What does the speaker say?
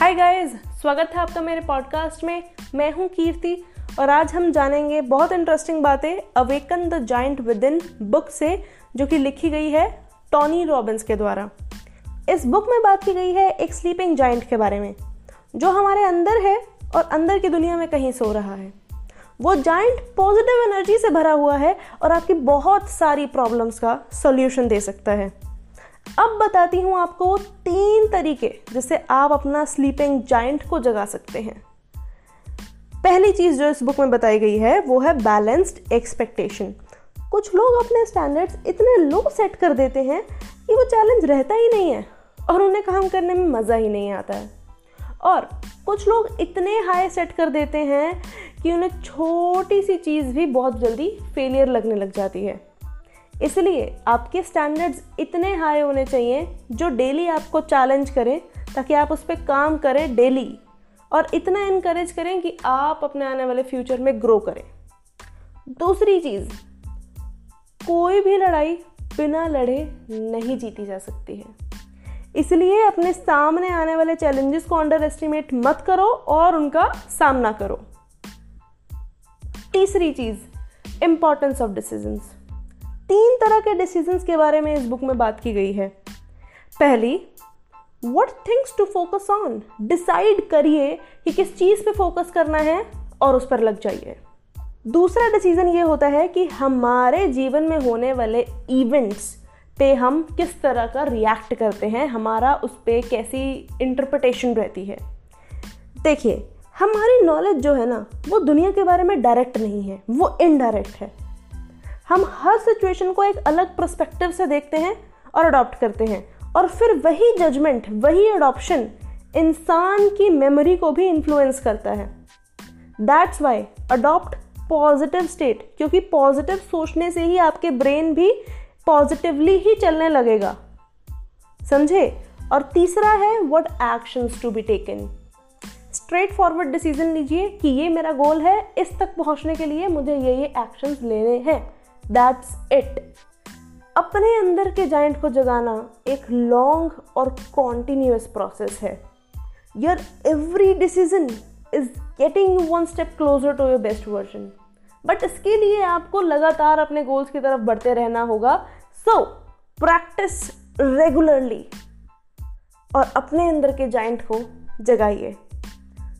Hi guys स्वागत है आपका मेरे पॉडकास्ट में। मैं हूँ कीर्ति और आज हम जानेंगे बहुत इंटरेस्टिंग बातें awaken the giant within book से, जो कि लिखी गई है टॉनी रॉबिन्स के द्वारा। इस बुक में बात की गई है एक स्लीपिंग जाइंट के बारे में, जो हमारे अंदर है और अंदर की दुनिया में कहीं सो रहा है। वो जाइंट पॉजिटिव एनर्जी से भरा हुआ है और आपकी बहुत सारी प्रॉब्लम्स का सोल्यूशन दे सकता है। अब बताती हूँ आपको तीन तरीके जिससे आप अपना स्लीपिंग जाइंट को जगा सकते हैं। पहली चीज़ जो इस बुक में बताई गई है, वो है बैलेंस्ड एक्सपेक्टेशन कुछ लोग अपने स्टैंडर्ड्स इतने लो सेट कर देते हैं कि वो चैलेंज रहता ही नहीं है और उन्हें काम करने में मज़ा ही नहीं आता है। और कुछ लोग इतने हाई सेट कर देते हैं कि उन्हें छोटी सी चीज़ भी बहुत जल्दी फेलियर लगने लग जाती है। इसलिए आपके स्टैंडर्ड्स इतने हाई होने चाहिए जो डेली आपको चैलेंज करें, ताकि आप उस पर काम करें डेली और इतना इनक्रेज करें कि आप अपने आने वाले फ्यूचर में ग्रो करें। दूसरी चीज़, कोई भी लड़ाई बिना लड़े नहीं जीती जा सकती है। इसलिए अपने सामने आने वाले चैलेंजेस को अंडर एस्टिमेट मत करो और उनका सामना करो। तीसरी चीज़ इंपॉर्टेंस ऑफ़ डिसीजंस तीन तरह के डिसीजंस के बारे में इस बुक में बात की गई है। पहली what things to focus on decide करिए कि किस चीज़ पे फोकस करना है और उस पर लग जाइए। दूसरा डिसीज़न ये होता है कि हमारे जीवन में होने वाले इवेंट्स पे हम किस तरह का रिएक्ट करते हैं, हमारा उस पर कैसी इंटरप्रटेशन रहती है। देखिए, हमारी नॉलेज जो है ना, वो दुनिया के बारे में डायरेक्ट नहीं है, वो इनडायरेक्ट है। हम हर सिचुएशन को एक अलग परस्पेक्टिव से देखते हैं और अडॉप्ट करते हैं। और फिर वही जजमेंट वही अडॉप्शन इंसान की मेमोरी को भी इन्फ्लुएंस करता है। That's why adopt positive state क्योंकि पॉजिटिव सोचने से ही आपके ब्रेन भी पॉजिटिवली ही चलने लगेगा। समझे? और तीसरा है what actions to be taken straightforward decision लीजिए कि ये मेरा गोल है, इस तक पहुँचने के लिए मुझे ये ये एक्शंस लेने हैं। दैट्स इट अपने अंदर के जाइंट को जगाना एक लॉन्ग और कॉन्टिन्यूस प्रोसेस है। Your every decision is getting you one step closer to your best version but इसके लिए आपको लगातार अपने गोल्स की तरफ़ बढ़ते रहना होगा। सो प्रैक्टिस रेगुलरली और अपने अंदर के जाइंट को जगाइए।